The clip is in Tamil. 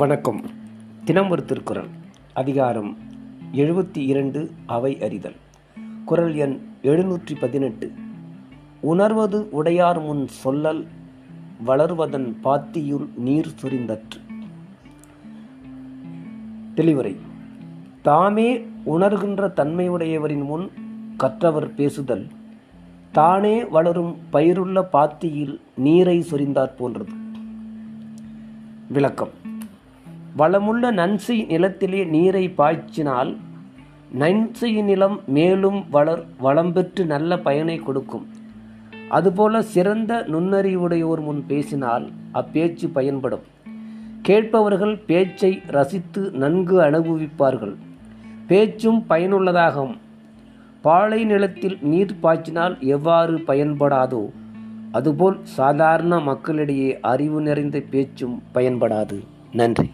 வணக்கம். தினம் ஒரு திருக்குறள். அதிகாரம் எழுபத்தி இரண்டு அவை அறிதல். குரல் எண் எழுநூற்றி பதினெட்டு. உணர்வது உடையார் முன் சொல்லல் வளர்வதன் பாத்தியுள் நீர் சுரிந்தற்று. தெளிவுரை. தாமே உணர்கின்ற தன்மையுடையவரின் முன் கற்றவர் பேசுதல். தானே வளரும் பயிருள்ள பாத்தியில் நீரை சொரிந்தாற் போன்றது. விளக்கம். வளமுள்ள நன்செய் நிலத்திலே நீரை பாய்ச்சினால் நன்செய் நிலம் மேலும் வளர் வளம் பெற்று நல்ல பயனை கொடுக்கும். அதுபோல சிறந்த நுண்ணறிவுடையோர் முன் பேசினால் அப்பேச்சு பயன்படும். கேட்பவர்கள் பேச்சை ரசித்து நன்கு அனுபவிப்பார்கள். பேச்சும் பயனுள்ளதாகும். பாலை நிலத்தில் நீர் பாய்ச்சினால் எவ்வாறு பயன்படாதோ அதுபோல் சாதாரண மக்களிடையே அறிவு நிறைந்த பேச்சும் பயன்படாது. நன்றி.